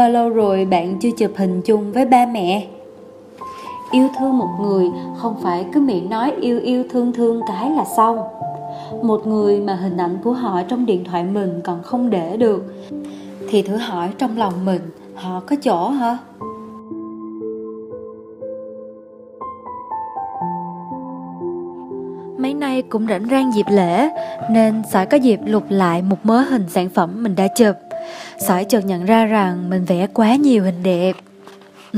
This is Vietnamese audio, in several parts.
bao lâu rồi bạn chưa chụp hình chung với ba mẹ? Yêu thương một người không phải cứ miệng nói yêu yêu thương thương cái là xong. Một người mà hình ảnh của họ trong điện thoại mình còn không để được, thì thử hỏi trong lòng mình, họ có chỗ hả? Mấy nay cũng rảnh rang dịp lễ, Nên sẽ có dịp lục lại một mớ hình sản phẩm mình đã chụp Sỏi chợt nhận ra rằng mình vẽ quá nhiều hình đẹp.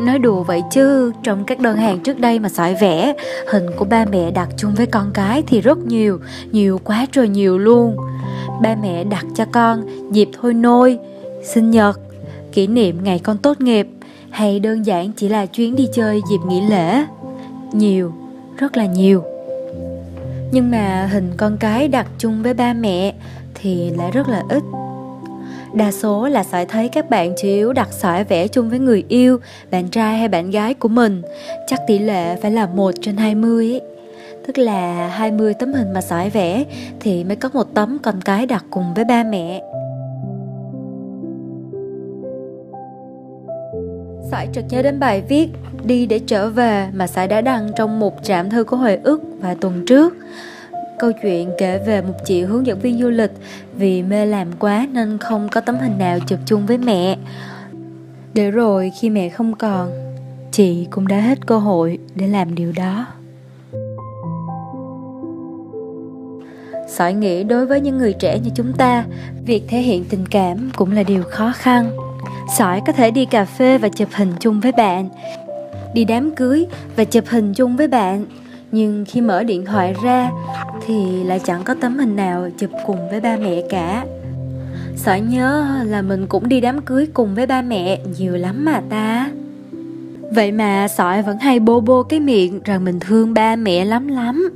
Nói đùa vậy chứ Trong các đơn hàng trước đây mà sỏi vẽ Hình của ba mẹ đặt chung với con cái thì rất nhiều Nhiều quá trời nhiều luôn. Ba mẹ đặt cho con dịp thôi nôi Sinh nhật Kỷ niệm ngày con tốt nghiệp Hay đơn giản chỉ là chuyến đi chơi dịp nghỉ lễ. Nhiều, rất là nhiều. Nhưng mà hình con cái đặt chung với ba mẹ thì lại rất là ít đa số là sỏi thấy các bạn chủ yếu đặt sỏi vẽ chung với người yêu, bạn trai hay bạn gái của mình. Chắc tỷ lệ phải là một trên 20 ấy. Tức là 20 tấm hình mà sỏi vẽ thì mới có một tấm con cái đặt cùng với ba mẹ. Sải chợt nhớ đến bài viết Đi để trở về mà Sải đã đăng trong một trạm thư của hồi ức vài tuần trước. Câu chuyện kể về một chị hướng dẫn viên du lịch Vì mê làm quá nên không có tấm hình nào chụp chung với mẹ. Để rồi khi mẹ không còn, Chị cũng đã hết cơ hội để làm điều đó. Sỏi nghĩ đối với những người trẻ như chúng ta, Việc thể hiện tình cảm cũng là điều khó khăn. Sỏi có thể đi cà phê và chụp hình chung với bạn, Đi đám cưới và chụp hình chung với bạn. Nhưng khi mở điện thoại ra thì lại chẳng có tấm hình nào chụp cùng với ba mẹ cả. Sỏi nhớ là mình cũng đi đám cưới cùng với ba mẹ nhiều lắm mà ta. Vậy mà sỏi vẫn hay bô bô cái miệng rằng mình thương ba mẹ lắm lắm.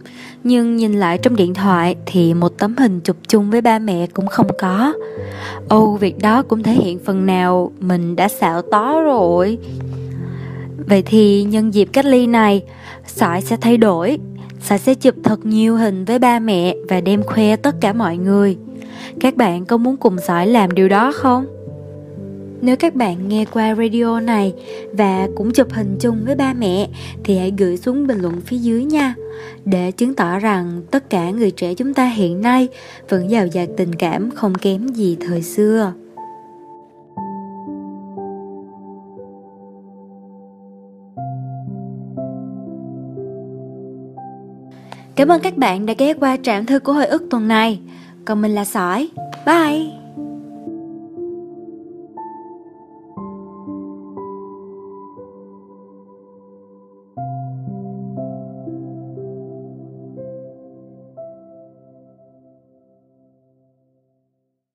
Nhưng nhìn lại trong điện thoại thì một tấm hình chụp chung với ba mẹ cũng không có. Ô việc đó cũng thể hiện phần nào mình đã xạo tó rồi. Vậy thì nhân dịp cách ly này, Sỏi sẽ thay đổi. Sỏi sẽ chụp thật nhiều hình với ba mẹ và đem khoe tất cả mọi người Các bạn có muốn cùng sỏi làm điều đó không? Nếu các bạn nghe qua radio này và cũng chụp hình chung với ba mẹ, thì hãy gửi xuống bình luận phía dưới nha để chứng tỏ rằng tất cả người trẻ chúng ta hiện nay vẫn giàu dạt tình cảm không kém gì thời xưa. Cảm ơn các bạn đã ghé qua trạm thư của hồi ức tuần này. Còn mình là Sỏi. Bye!